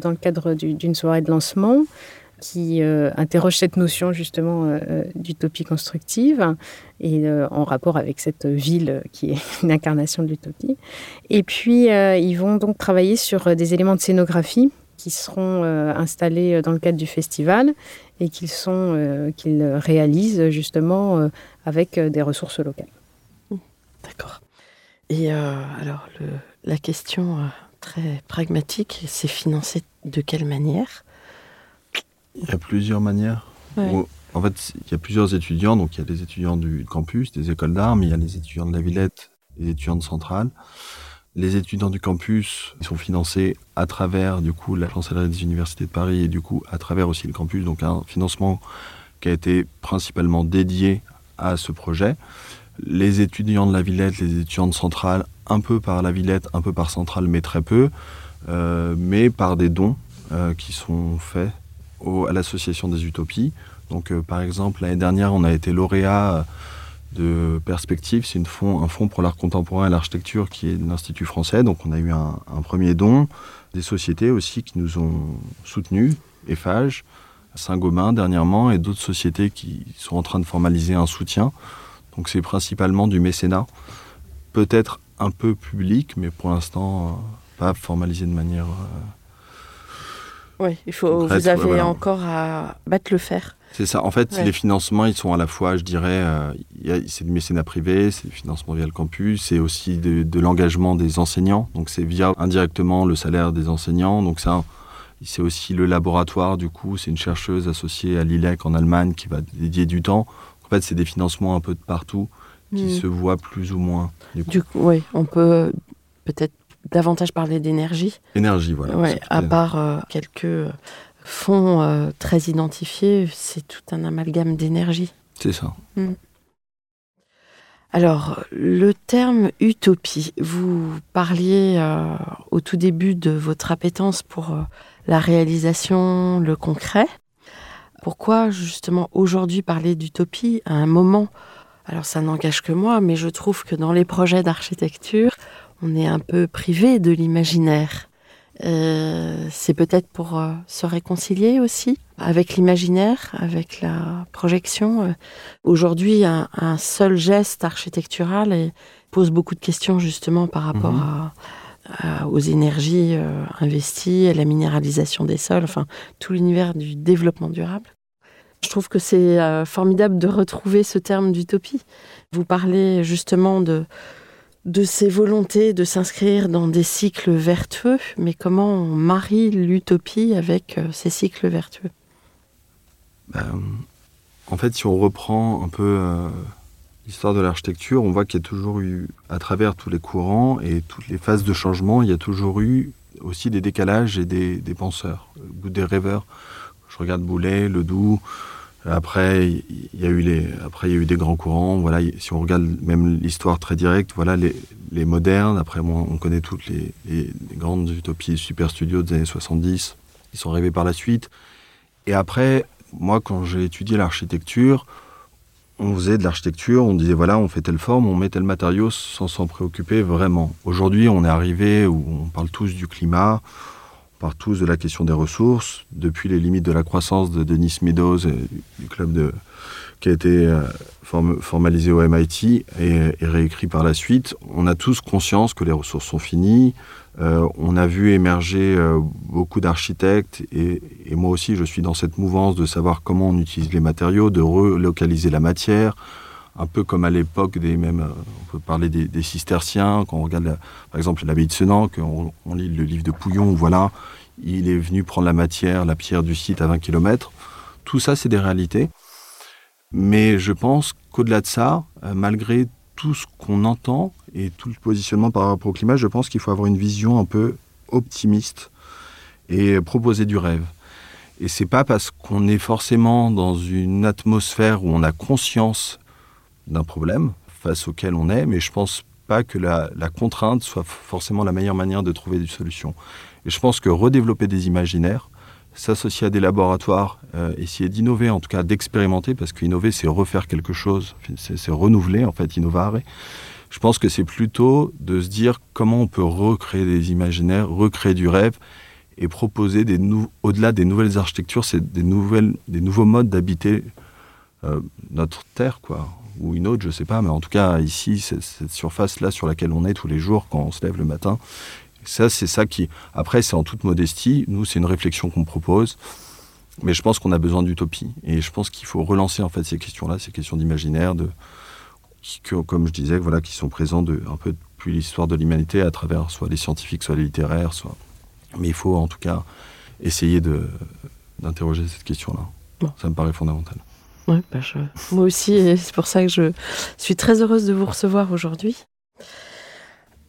dans le cadre d'une soirée de lancement qui euh, interroge cette notion justement euh, euh, d'utopie constructive et en rapport avec cette ville qui est une incarnation de l'utopie. Et puis ils vont donc travailler sur des éléments de scénographie qui seront installés dans le cadre du festival et qu'ils sont qu'ils réalisent justement avec des ressources locales. D'accord. Et alors la question très pragmatique, c'est financé de quelle manière? Il y a plusieurs manières. En fait, il y a plusieurs étudiants. Donc, il y a des étudiants du campus, des écoles d'art, mais il y a les étudiants de la Villette, les étudiants de Centrale. Les étudiants du campus ils sont financés à travers, du coup, la chancellerie des universités de Paris et, du coup, à travers aussi le campus. Donc, un financement qui a été principalement dédié à ce projet. Les étudiants de la Villette, les étudiants de Centrale, un peu par la Villette, un peu par Centrale, mais très peu, euh, mais par des dons euh, qui sont faits à l'association des utopies. Donc, euh, par exemple, l'année dernière, on a été lauréat euh, de Perspective, c'est un fonds pour l'art contemporain et l'architecture qui est de l'Institut français. Donc, on a eu un, premier don, des sociétés aussi qui nous ont soutenus, EFAGE, Saint-Gobain dernièrement, et d'autres sociétés qui sont en train de formaliser un soutien. Donc, c'est principalement du mécénat, peut-être un peu public, mais pour l'instant, euh, pas formalisé de manière oui, il faut, vous avez encore à battre le fer. C'est ça. En fait, les financements, ils sont à la fois, je dirais, euh, c'est du mécénat privé, c'est du financement via le campus, c'est aussi de, l'engagement des enseignants. Donc, c'est via indirectement le salaire des enseignants. Donc, ça, c'est aussi le laboratoire, du coup, c'est une chercheuse associée à l'ILEC en Allemagne qui va dédier du temps. En fait, c'est des financements un peu de partout qui hmm. se voient plus ou moins. Du coup, oui, on peut peut-être davantage parler d'énergie. Énergie, voilà. Ouais, à part euh, quelques fonds euh, très identifiés, c'est tout un amalgame d'énergie. C'est ça. Hmm. Alors, le terme utopie, vous parliez euh, au tout début de votre appétence pour euh, la réalisation, le concret. Pourquoi justement aujourd'hui parler d'utopie à un moment? Alors ça n'engage que moi, mais je trouve que dans les projets d'architecture, on est un peu privé de l'imaginaire. Euh, c'est peut-être pour euh, se réconcilier aussi avec l'imaginaire, avec la projection. Euh, aujourd'hui, un, seul geste architectural pose beaucoup de questions justement par rapport mhm. à, aux énergies investies, à la minéralisation des sols, enfin tout l'univers du développement durable. Je trouve que c'est formidable de retrouver ce terme d'utopie. Vous parlez justement de, de ces volontés de s'inscrire dans des cycles vertueux, mais comment on marie l'utopie avec euh, ces cycles vertueux? Ben, En fait, si on reprend un peu euh, l'histoire de l'architecture, on voit qu'il y a toujours eu, à travers tous les courants et toutes les phases de changement, il y a toujours eu aussi des décalages et des, des penseurs, des rêveurs. Je regarde Boulet, Ledoux, après, il y a eu les, après, il y a eu des grands courants. Voilà, si on regarde même l'histoire très directe, voilà, les, les modernes. Après, moi, on connaît toutes les, les, grandes utopies super studios des années 70. Ils sont rêvés par la suite. Et après, moi, quand j'ai étudié l'architecture, on faisait de l'architecture, on disait voilà, on fait telle forme, on met tel matériau sans s'en préoccuper vraiment. Aujourd'hui, on est arrivé où on parle tous du climat, par tous de la question des ressources, depuis les limites de la croissance de Denis Meadows, du club de, qui a été euh, formalisé au MIT et, réécrit par la suite. On a tous conscience que les ressources sont finies. Euh, on a vu émerger euh, beaucoup d'architectes et, moi aussi je suis dans cette mouvance de savoir comment on utilise les matériaux, de relocaliser la matière, un peu comme à l'époque des mêmes, on peut parler des, cisterciens, quand on regarde par exemple l'abbaye de Senan, qu'on on lit le livre de Pouillon, voilà, il est venu prendre la matière, la pierre du site à 20 km. Tout ça, c'est des réalités. Mais je pense qu'au-delà de ça, euh, malgré tout ce qu'on entend et tout le positionnement par rapport au climat, je pense qu'il faut avoir une vision un peu optimiste et proposer du rêve. Et c'est pas parce qu'on est forcément dans une atmosphère où on a conscience d'un problème face auquel on est, mais je pense pas que la, contrainte soit forcément la meilleure manière de trouver des solutions. Et je pense que redévelopper des imaginaires, s'associer à des laboratoires, euh, essayer d'innover, en tout cas d'expérimenter, parce qu'innover, c'est refaire quelque chose, c'est renouveler, en fait, innovare. Je pense que c'est plutôt de se dire comment on peut recréer des imaginaires, recréer du rêve et proposer au-delà des nouvelles architectures, c'est des nouvelles, des nouveaux modes d'habiter euh, notre terre, quoi ou une autre, je sais pas, mais en tout cas, ici, cette surface-là sur laquelle on est tous les jours quand on se lève le matin, ça, c'est ça qui. Après, c'est en toute modestie. Nous, c'est une réflexion qu'on propose. Mais je pense qu'on a besoin d'utopie. Et je pense qu'il faut relancer, en fait, ces questions-là, ces questions d'imaginaire, de, qui, comme je disais, voilà, qui sont présents de, un peu depuis l'histoire de l'humanité à travers soit les scientifiques, soit les littéraires, soit. Mais il faut, en tout cas, essayer d'interroger cette question-là. Ça me paraît fondamental. Ouais, bah, moi aussi, c'est pour ça que je suis très heureuse de vous recevoir aujourd'hui.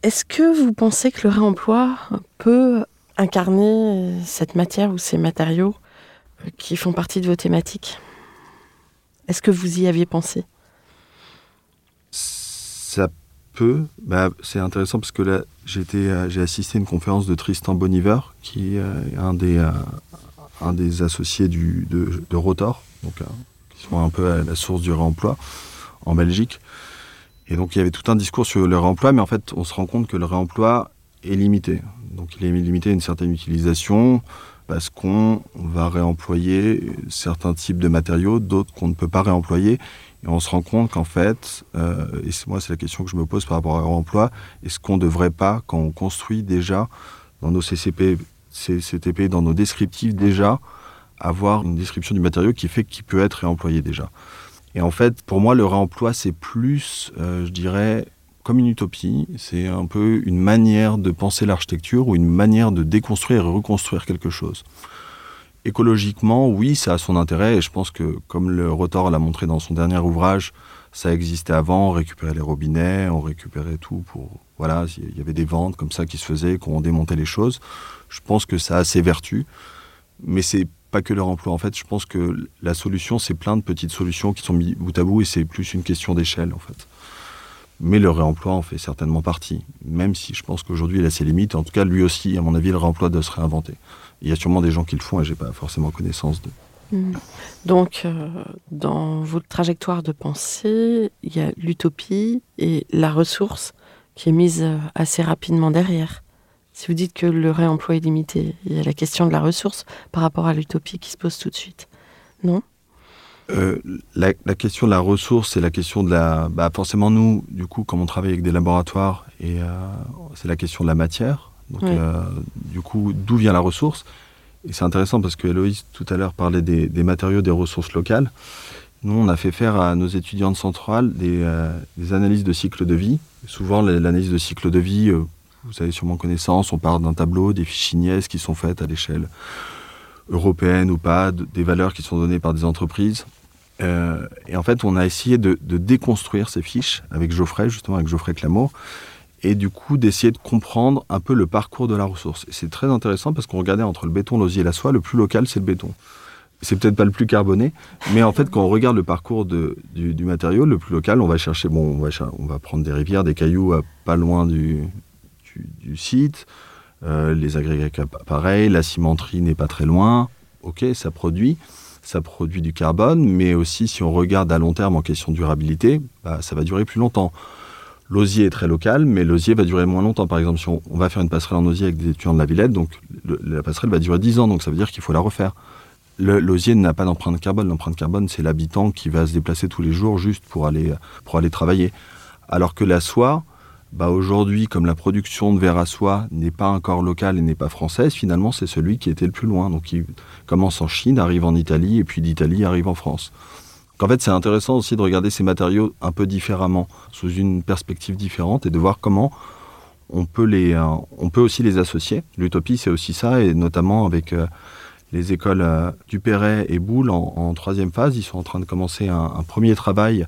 Est-ce que vous pensez que le réemploi peut incarner cette matière ou ces matériaux qui font partie de vos thématiques? Est-ce que vous y aviez pensé? Ça peut. Bah, c'est intéressant parce que là, j'ai assisté à une conférence de Tristan Boniver, qui est un des, euh, un des associés du, de, de Rotor, donc qui sont un peu à la source du réemploi en Belgique. Et donc il y avait tout un discours sur le réemploi, mais en fait on se rend compte que le réemploi est limité. Donc il est limité à une certaine utilisation parce qu'on va réemployer certains types de matériaux, d'autres qu'on ne peut pas réemployer. Et on se rend compte qu'en fait, euh, et moi c'est la question que je me pose par rapport au réemploi, est-ce qu'on ne devrait pas, quand on construit déjà dans nos CCP, dans nos descriptifs déjà, avoir une description du matériau qui fait qu'il peut être réemployé déjà. Et en fait, pour moi, le réemploi, c'est plus, euh, je dirais, comme une utopie. C'est un peu une manière de penser l'architecture ou une manière de déconstruire et reconstruire quelque chose. Écologiquement, oui, ça a son intérêt. Et je pense que, comme le Rotor l'a montré dans son dernier ouvrage, ça existait avant. On récupérait les robinets, on récupérait tout pour. Voilà, il y avait des ventes comme ça qui se faisaient, qu'on démontait les choses. Je pense que ça a ses vertus. Mais c'est pas que leur emploi. En fait, je pense que la solution, c'est plein de petites solutions qui sont mises bout à bout et c'est plus une question d'échelle, en fait. Mais le réemploi en fait certainement partie, même si je pense qu'aujourd'hui il a ses limites. En tout cas, lui aussi, à mon avis, le réemploi doit se réinventer. Il y a sûrement des gens qui le font et j'ai pas forcément connaissance de. Hmm. Donc, euh, dans votre trajectoire de pensée, il y a l'utopie et la ressource qui est mise euh, assez rapidement derrière. Si vous dites que le réemploi est limité, il y a la question de la ressource par rapport à l'utopie qui se pose tout de suite. Non? Euh, la, question de la ressource, c'est la question de la. Bah forcément, nous, du coup, comme on travaille avec des laboratoires, et c'est la question de la matière. Donc, du coup, d'où vient la ressource? Et c'est intéressant parce que Héloïse, tout à l'heure, parlait des, matériaux, des ressources locales. Nous, on a fait faire à nos étudiants de centrale des, euh, analyses de cycle de vie. Souvent, l'analyse de cycle de vie, euh, vous avez sûrement connaissance, on part d'un tableau, des fiches Ignace qui sont faites à l'échelle européenne ou pas, des valeurs qui sont données par des entreprises. Euh, et en fait, on a essayé de, déconstruire ces fiches avec Geoffrey, justement, avec Geoffrey Clamour, et du coup d'essayer de comprendre un peu le parcours de la ressource. Et c'est très intéressant parce qu'on regardait entre le béton, l'osier et la soie, le plus local c'est le béton. C'est peut-être pas le plus carboné, mais en fait quand on regarde le parcours du, matériau, le plus local, on va chercher, bon, on va, on va prendre des rivières, des cailloux à pas loin du, du, site, euh, les agrégats pareil, la cimenterie n'est pas très loin, ok, ça produit ça produit du carbone, mais aussi si on regarde à long terme en question de durabilité, bah, ça va durer plus longtemps. L'osier est très local, mais l'osier va durer moins longtemps. Par exemple, si on, va faire une passerelle en osier avec des étudiants de la Villette, donc la passerelle va durer 10 ans, donc ça veut dire qu'il faut la refaire. L'osier n'a pas d'empreinte carbone. L'empreinte carbone, c'est l'habitant qui va se déplacer tous les jours juste pour aller, pour aller travailler. Alors que la soie, bah aujourd'hui, comme la production de verre à soie n'est pas encore locale et n'est pas française, finalement, c'est celui qui était le plus loin. Donc, il commence en Chine, arrive en Italie, et puis d'Italie arrive en France. En fait, c'est intéressant aussi de regarder ces matériaux un peu différemment, sous une perspective différente, et de voir comment on peut, les, euh, on peut aussi les associer. L'utopie, c'est aussi ça, et notamment avec euh, les écoles euh, et Boulle en, troisième phase, ils sont en train de commencer un premier travail.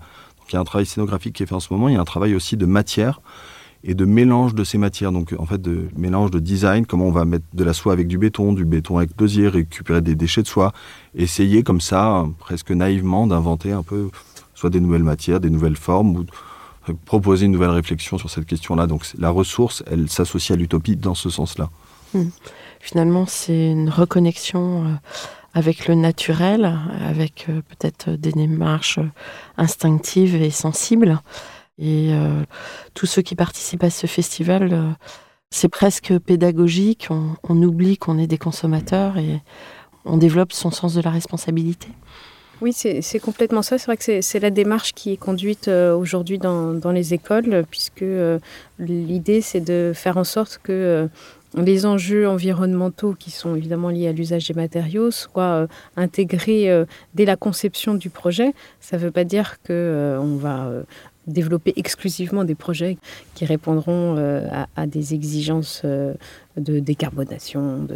Il y a un travail scénographique qui est fait en ce moment, il y a un travail aussi de matière et de mélange de ces matières. Donc en fait, de mélange de design, comment on va mettre de la soie avec du béton, du béton avec l'osier, récupérer des déchets de soie, essayer comme ça, presque naïvement, d'inventer un peu soit des nouvelles matières, des nouvelles formes, ou proposer une nouvelle réflexion sur cette question-là. Donc la ressource, elle s'associe à l'utopie dans ce sens-là. Hmm. Finalement, c'est une reconnexion. Euh, avec le naturel, avec euh, peut-être des démarches instinctives et sensibles, et euh, tous ceux qui participent à ce festival, euh, c'est presque pédagogique. On, oublie qu'on est des consommateurs et on développe son sens de la responsabilité. Oui, c'est complètement ça. C'est vrai que c'est la démarche qui est conduite euh, aujourd'hui dans, les écoles, puisque l'idée, c'est de faire en sorte que les enjeux environnementaux qui sont évidemment liés à l'usage des matériaux soient intégrés dès la conception du projet. Ça ne veut pas dire qu'on va développer exclusivement des projets qui répondront euh, à, des exigences euh, de décarbonation,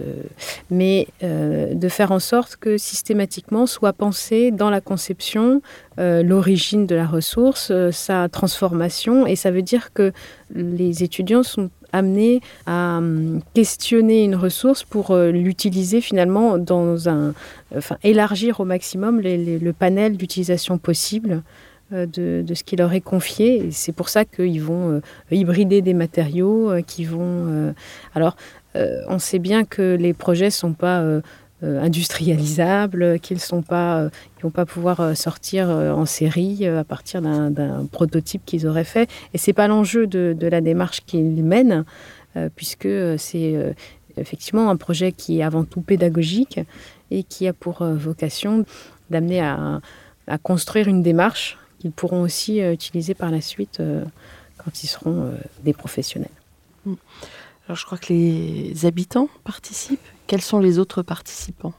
mais euh, de faire en sorte que systématiquement soit pensé dans la conception l'origine de la ressource, sa transformation, et ça veut dire que les étudiants sont amenés à hum, questionner une ressource pour l'utiliser finalement dans un, enfin élargir au maximum le panel d'utilisation possible euh, de, ce qui leur est confié. C'est pour ça qu'ils vont euh, hybrider des matériaux, euh, qui vont... alors, on sait bien que les projets ne sont pas industrialisables, qu'ils ne pas, vont pas pouvoir sortir en série à partir d'un prototype qu'ils auraient fait. Et c'est pas l'enjeu de, la démarche qu'ils mènent, puisque c'est effectivement un projet qui est avant tout pédagogique et qui a pour vocation d'amener à, à construire une démarche qu'ils pourront aussi euh, utiliser par la suite euh, quand ils seront euh, des professionnels. Hmm. Alors je crois que les habitants participent. Quels sont les autres participants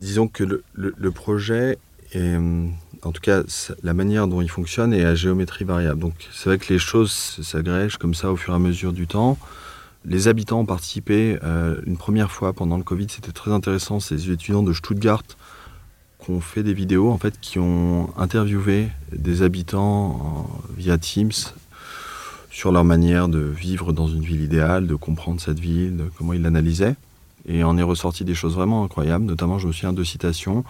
Disons que le, projet est, en tout cas, la manière dont il fonctionne est à géométrie variable. Donc c'est vrai que les choses s'agrègent comme ça au fur et à mesure du temps. Les habitants ont participé une première fois pendant le Covid, c'était très intéressant. Ces étudiants de Stuttgart ont fait des vidéos en fait qui ont interviewé des habitants via Teams sur leur manière de vivre dans une ville idéale, de comprendre cette ville, de comment ils l'analysaient. Et en est ressorti des choses vraiment incroyables. Notamment, je me souviens de citations.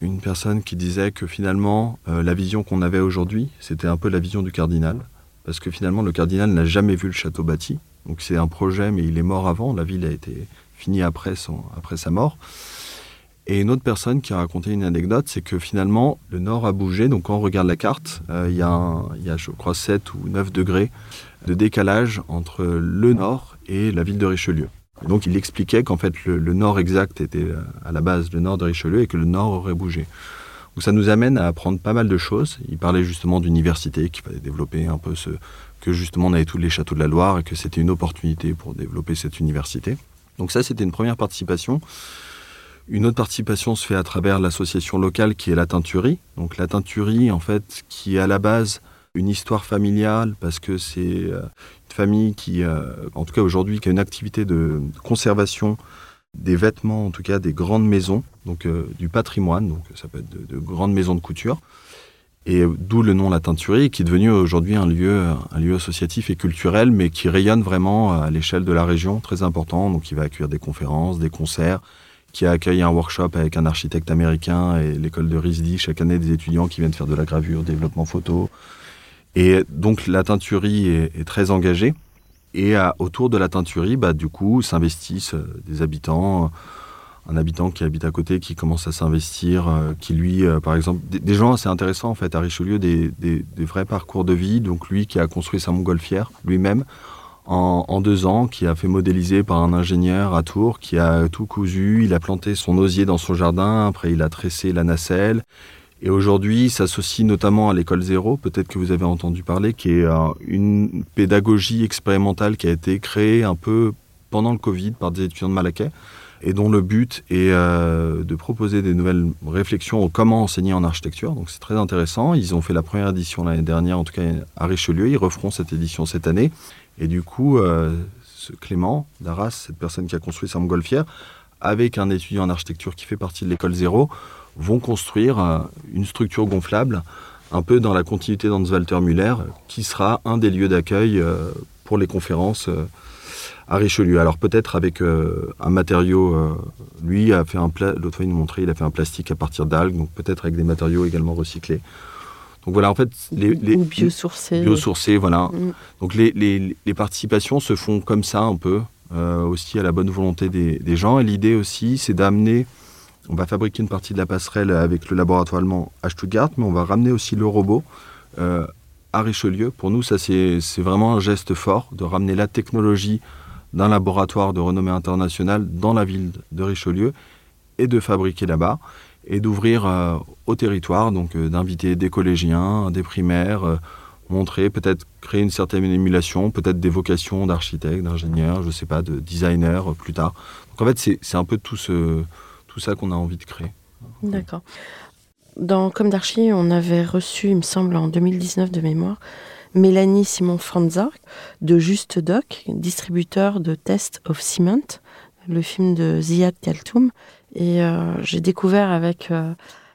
une personne qui disait que finalement, euh, la vision qu'on avait aujourd'hui, c'était un peu la vision du cardinal. Parce que finalement, le cardinal n'a jamais vu le château bâti. Donc c'est un projet, mais il est mort avant. La ville a été finie après, sa mort. Et une autre personne qui a raconté une anecdote, c'est que finalement, le nord a bougé. Donc quand on regarde la carte, euh, il y, a, je crois, 7 ou 9 degrés de décalage entre le nord et la ville de Richelieu. donc il expliquait qu'en fait le, nord exact était euh, à la base le nord de Richelieu et que le nord aurait bougé. Donc ça nous amène à apprendre pas mal de choses. Il parlait justement d'université, qu'il fallait développer un peu ce que justement on avait tous les châteaux de la Loire et que c'était une opportunité pour développer cette université. Donc ça c'était une première participation. Une autre participation se fait à travers l'association locale qui est la teinturie. Donc la teinturie, en fait, qui est à la base une histoire familiale, parce que c'est euh, une famille qui, euh, en tout cas aujourd'hui, qui a une activité de conservation des vêtements, en tout cas des grandes maisons, donc euh, du patrimoine, donc ça peut être de, grandes maisons de couture. Et d'où le nom La Teinturie, qui est devenu aujourd'hui un lieu, associatif et culturel, mais qui rayonne vraiment à l'échelle de la région, très important. Donc il va accueillir des conférences, des concerts, qui a accueilli un workshop avec un architecte américain et l'école de RISD, chaque année des étudiants qui viennent faire de la gravure, développement photo. Et donc la teinturie est, très engagée. Et autour de la teinturie, bah, du coup, s'investissent euh, des habitants, un habitant qui habite à côté qui commence à s'investir, euh, qui lui, euh, par exemple, des, gens assez intéressants en fait à Richelieu, des, des, vrais parcours de vie. Donc lui qui a construit sa montgolfière lui-même en, deux ans, qui a fait modéliser par un ingénieur à Tours, qui a tout cousu, il a planté son osier dans son jardin, après il a tressé la nacelle. Et aujourd'hui, il s'associe notamment à l'école zéro, peut-être que vous avez entendu parler, qui est euh, une pédagogie expérimentale qui a été créée un peu pendant le Covid par des étudiants de Malaquais et dont le but est euh, de proposer des nouvelles réflexions au comment enseigner en architecture. Donc c'est très intéressant. Ils ont fait la première édition l'année dernière, en tout cas à Richelieu. Ils referont cette édition cette année. Et du coup, euh, Clément d'Arras, cette personne qui a construit sa montgolfière, avec un étudiant en architecture qui fait partie de l'école zéro, vont construire euh, une structure gonflable, un peu dans la continuité d'Hans-Walter Müller, qui sera un des lieux d'accueil euh, pour les conférences à Richelieu. Alors peut-être avec un matériau, lui a fait un l'autre fois il nous il a fait un plastique à partir d'algues, donc peut-être avec des matériaux également recyclés. Donc voilà, en fait, les, les ou biosourcés. Biosourcés, voilà. Mm. Donc les, les, les, participations se font comme ça un peu, euh, aussi à la bonne volonté des, des gens. Et l'idée aussi, c'est d'amener. On va fabriquer une partie de la passerelle avec le laboratoire allemand à Stuttgart, mais on va ramener aussi le robot euh, à Richelieu. Pour nous, ça c'est vraiment un geste fort de ramener la technologie d'un laboratoire de renommée internationale dans la ville de Richelieu et de fabriquer là-bas et d'ouvrir euh, au territoire, donc euh, d'inviter des collégiens, des primaires, euh, montrer, peut-être créer une certaine émulation, peut-être des vocations d'architectes, d'ingénieurs, je ne sais pas, de designers plus tard. Donc en fait, c'est un peu tout, ça qu'on a envie de créer. D'accord. Dans Comme d'Archi, on avait reçu, il me semble, en 2019 de mémoire, Mélanie Simon Franza de Juste Doc, distributeur de Test of Cement, le film de Ziad Kaltoum. Et euh, j'ai découvert avec euh,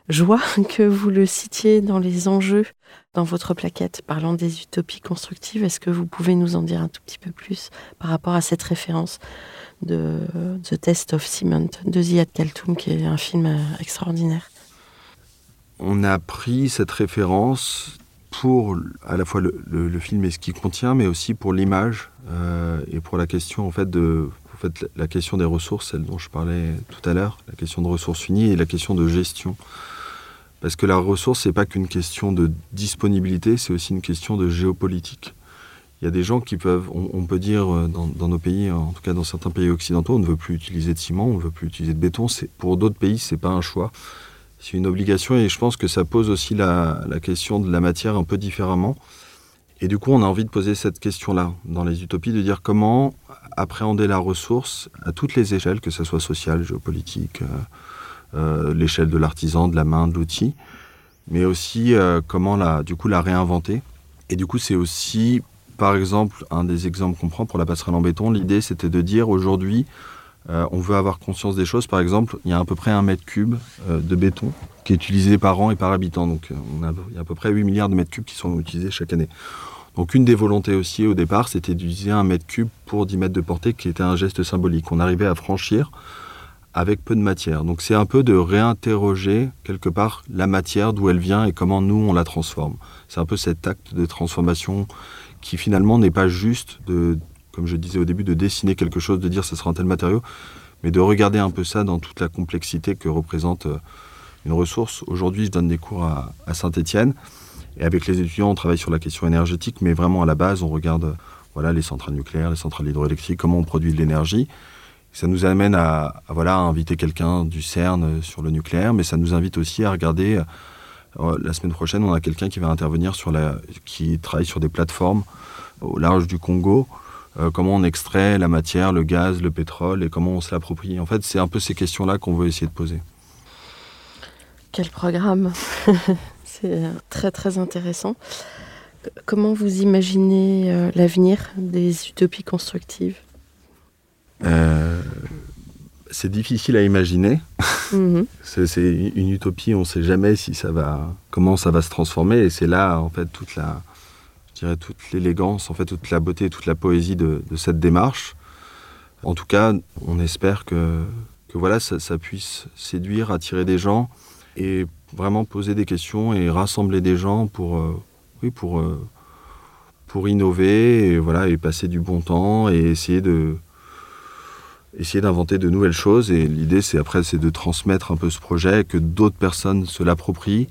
joie que vous le citiez dans les enjeux dans votre plaquette parlant des utopies constructives. Est-ce que vous pouvez nous en dire un tout petit peu plus par rapport à cette référence de The Test of Cement de Ziad Kaltoum, qui est un film euh, extraordinaire? On a pris cette référence pour à la fois le, film et ce qu'il contient, mais aussi pour l'image et pour la question en fait de fait, la question des ressources, celle dont je parlais tout à l'heure, la question de ressources finies et la question de gestion. Parce que la ressource, n'est pas qu'une question de disponibilité, c'est aussi une question de géopolitique. Il y a des gens qui peuvent, on, peut dire euh, dans, nos pays, en tout cas dans certains pays occidentaux, on ne veut plus utiliser de ciment, on ne veut plus utiliser de béton. Pour d'autres pays, ce n'est pas un choix, c'est une obligation et je pense que ça pose aussi la question de la matière un peu différemment. Et du coup, on a envie de poser cette question-là dans les utopies, de dire comment appréhender la ressource à toutes les échelles, que ce soit sociale, géopolitique, euh, euh, l'échelle de l'artisan, de la main, de l'outil, mais aussi euh, comment la, du coup la réinventer. Et du coup, c'est aussi, par exemple, un des exemples qu'on prend pour la passerelle en béton, l'idée c'était de dire aujourd'hui, on veut avoir conscience des choses. Par exemple, il y a à peu près un mètre cube de béton qui est utilisé par an et par habitant. Donc on a, il y a à peu près 8 milliards de mètres cubes qui sont utilisés chaque année. Donc une des volontés aussi au départ, c'était d'utiliser un mètre cube pour 10 mètres de portée, qui était un geste symbolique. On arrivait à franchir avec peu de matière. Donc c'est un peu de réinterroger quelque part la matière, d'où elle vient et comment nous on la transforme. C'est un peu cet acte de transformation qui finalement n'est pas juste de, comme je disais au début, de dessiner quelque chose, de dire ce sera un tel matériau, mais de regarder un peu ça dans toute la complexité que représente euh, une ressource. Aujourd'hui, je donne des cours à, Saint-Étienne et avec les étudiants, on travaille sur la question énergétique, mais vraiment à la base, on regarde voilà les centrales nucléaires, les centrales hydroélectriques, comment on produit de l'énergie. Ça nous amène à, voilà, inviter quelqu'un du CERN sur le nucléaire, mais ça nous invite aussi à regarder. Euh, la semaine prochaine, on a quelqu'un qui va intervenir sur la, qui travaille sur des plateformes au large du Congo. Euh, comment on extrait la matière, le gaz, le pétrole et comment on se l'approprie. En fait, c'est un peu ces questions-là qu'on veut essayer de poser. Quel programme C'est très très intéressant. Comment vous imaginez euh, l'avenir des utopies constructives? Euh, c'est difficile à imaginer. Mhm. c'est une utopie, on ne sait jamais si ça va, comment ça va se transformer. Et c'est là, en fait, toute la, je dirais, toute l'élégance, en fait, toute la beauté, toute la poésie de, cette démarche. En tout cas, on espère que, que voilà, ça, puisse séduire, attirer des gens et vraiment poser des questions et rassembler des gens pour, euh, oui, pour, euh, pour innover et, voilà, et passer du bon temps et essayer de, essayer d'inventer de nouvelles choses. Et l'idée, c'est après, c'est de transmettre un peu ce projet, que d'autres personnes se l'approprient.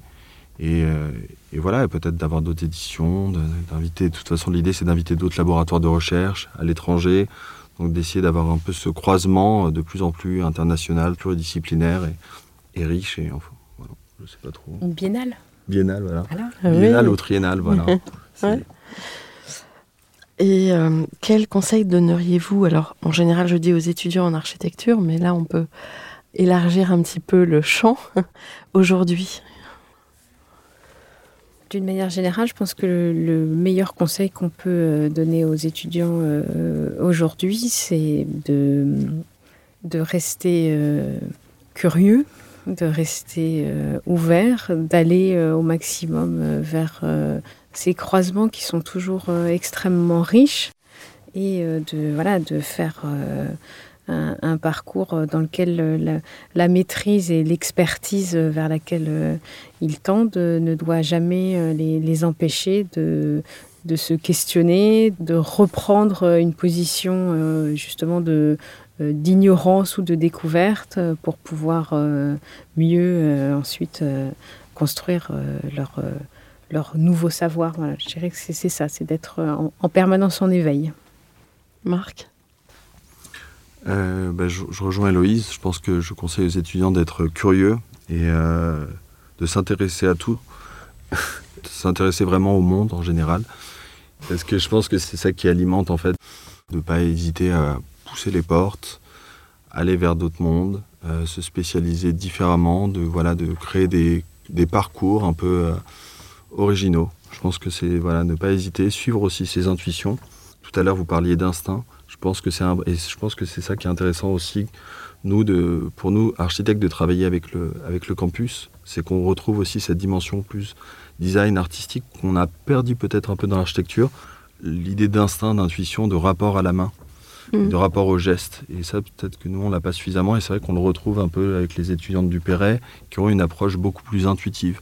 Et, euh, voilà, peut-être d'avoir d'autres éditions, d'inviter. De toute façon, l'idée, c'est d'inviter d'autres laboratoires de recherche à l'étranger. Donc, d'essayer d'avoir un peu ce croisement de plus en plus international, pluridisciplinaire et, et riche. Et enfin, je sais pas trop. Une biennale Biennale, voilà. Biennale ou triennale, voilà. Et euh, quel conseil donneriez-vous? Alors, en général, je dis aux étudiants en architecture, mais là, on peut élargir un petit peu le champ aujourd'hui. D'une manière générale, je pense que le, meilleur conseil qu'on peut euh, donner aux étudiants euh, aujourd'hui, c'est de, de rester curieux, de rester ouvert, d'aller au maximum vers ces croisements qui sont toujours euh, extrêmement riches et euh, de, voilà, de faire euh, un, parcours dans lequel la, maîtrise et l'expertise vers laquelle ils tendent ne doit jamais les, empêcher de, se questionner, de reprendre une position justement de d'ignorance ou de découverte pour pouvoir mieux ensuite construire leur leur nouveau savoir. je dirais que c'est ça, c'est d'être en, permanence en éveil. Marc? Euh, bah, je, rejoins Héloïse. Je pense que je conseille aux étudiants d'être curieux et euh, de s'intéresser à tout, de s'intéresser vraiment au monde en général. Parce que je pense que c'est ça qui alimente en fait, de ne pas hésiter à pousser les portes, aller vers d'autres mondes, euh, se spécialiser différemment, de, voilà, de créer des, des parcours un peu originaux. Je pense que c'est voilà, ne pas hésiter, suivre aussi ses intuitions. Tout à l'heure, vous parliez d'instinct. Je pense que c'est et je pense que c'est ça qui est intéressant aussi, nous de, pour nous architectes, de travailler avec le avec le campus, c'est qu'on retrouve aussi cette dimension plus design artistique qu'on a perdu peut-être un peu dans l'architecture, l'idée d'instinct, d'intuition, de rapport à la main, mm. de rapport au geste. Et ça, peut-être que nous, on l'a pas suffisamment. Et c'est vrai qu'on le retrouve un peu avec les étudiantes du Perret, qui ont une approche beaucoup plus intuitive.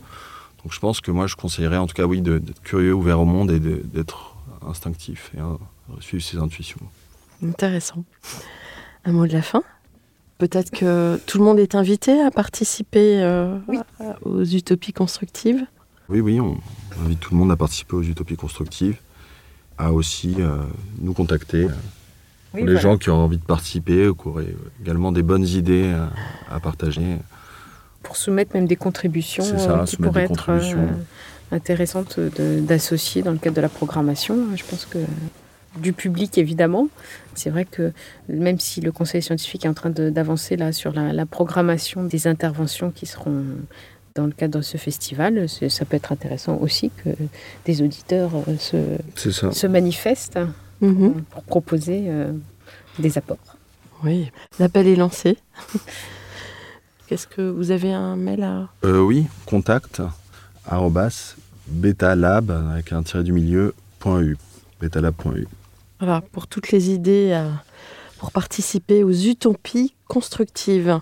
Donc je pense que moi, je conseillerais en tout cas, oui, d'être curieux, ouvert au monde et d'être instinctif et euh, suivre ses intuitions. Intéressant. Un mot de la fin? Peut-être que tout le monde est invité à participer euh, aux utopies constructives? Oui, oui, on invite tout le monde à participer aux utopies constructives, à aussi euh, nous contacter. Les gens qui ont envie de participer ou qui auraient également des bonnes idées à partager. Pour soumettre même des contributions euh, qui pourraient être euh, intéressantes d'associer dans le cadre de la programmation. Je pense que du public évidemment. C'est vrai que même si le conseil scientifique est en train d'avancer là sur la, programmation des interventions qui seront dans le cadre de ce festival, ça peut être intéressant aussi que des auditeurs euh, se, se manifestent mhm. pour proposer des apports. Oui, l'appel est lancé. Est-ce que vous avez un mail à... Euh, oui, contact betalab avec un tiré du milieu .u betalab.u. Voilà, pour toutes les idées à pour participer aux utopies constructives.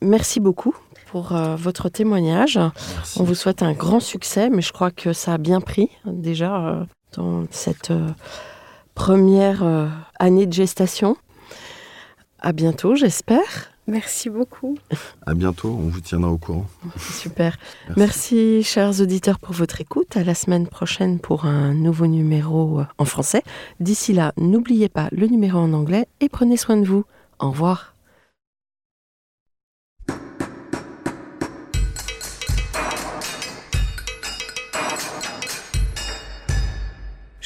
Merci beaucoup pour euh, votre témoignage. On vous souhaite un grand succès, mais je crois que ça a bien pris déjà euh, dans cette euh, première année de gestation. À bientôt, j'espère. Merci beaucoup. À bientôt, on vous tiendra au courant. Super. Merci. chers auditeurs, pour votre écoute. À la semaine prochaine pour un nouveau numéro en français. D'ici là, n'oubliez pas le numéro en anglais et prenez soin de vous. Au revoir.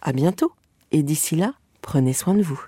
À bientôt, et d'ici là, Prenez soin de vous.